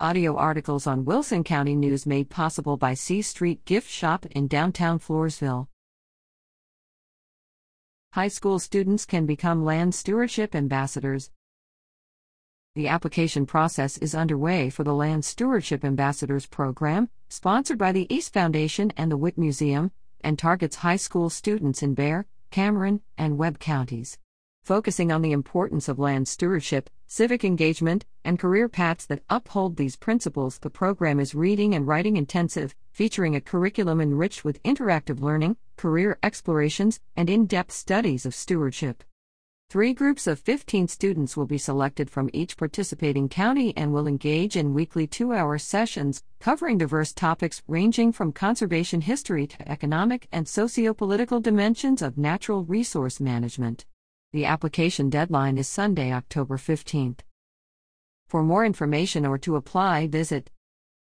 Audio articles on Wilson County News made possible by C Street Gift Shop in downtown Floresville. High school students can become land stewardship ambassadors. The application process is underway for the Land Stewardship Ambassadors program, sponsored by the East Foundation and the Witte Museum, and targets high school students in Bexar, Cameron, and Webb counties. Focusing on the importance of land stewardship, civic engagement, and career paths that uphold these principles, the program is reading and writing intensive, featuring a curriculum enriched with interactive learning, career explorations, and in depth studies of stewardship. Three groups of 15 students will be selected from each participating county and will engage in weekly two hour sessions covering diverse topics ranging from conservation history to economic and socio political dimensions of natural resource management. The application deadline is Sunday, October 15th. For more information or to apply, visit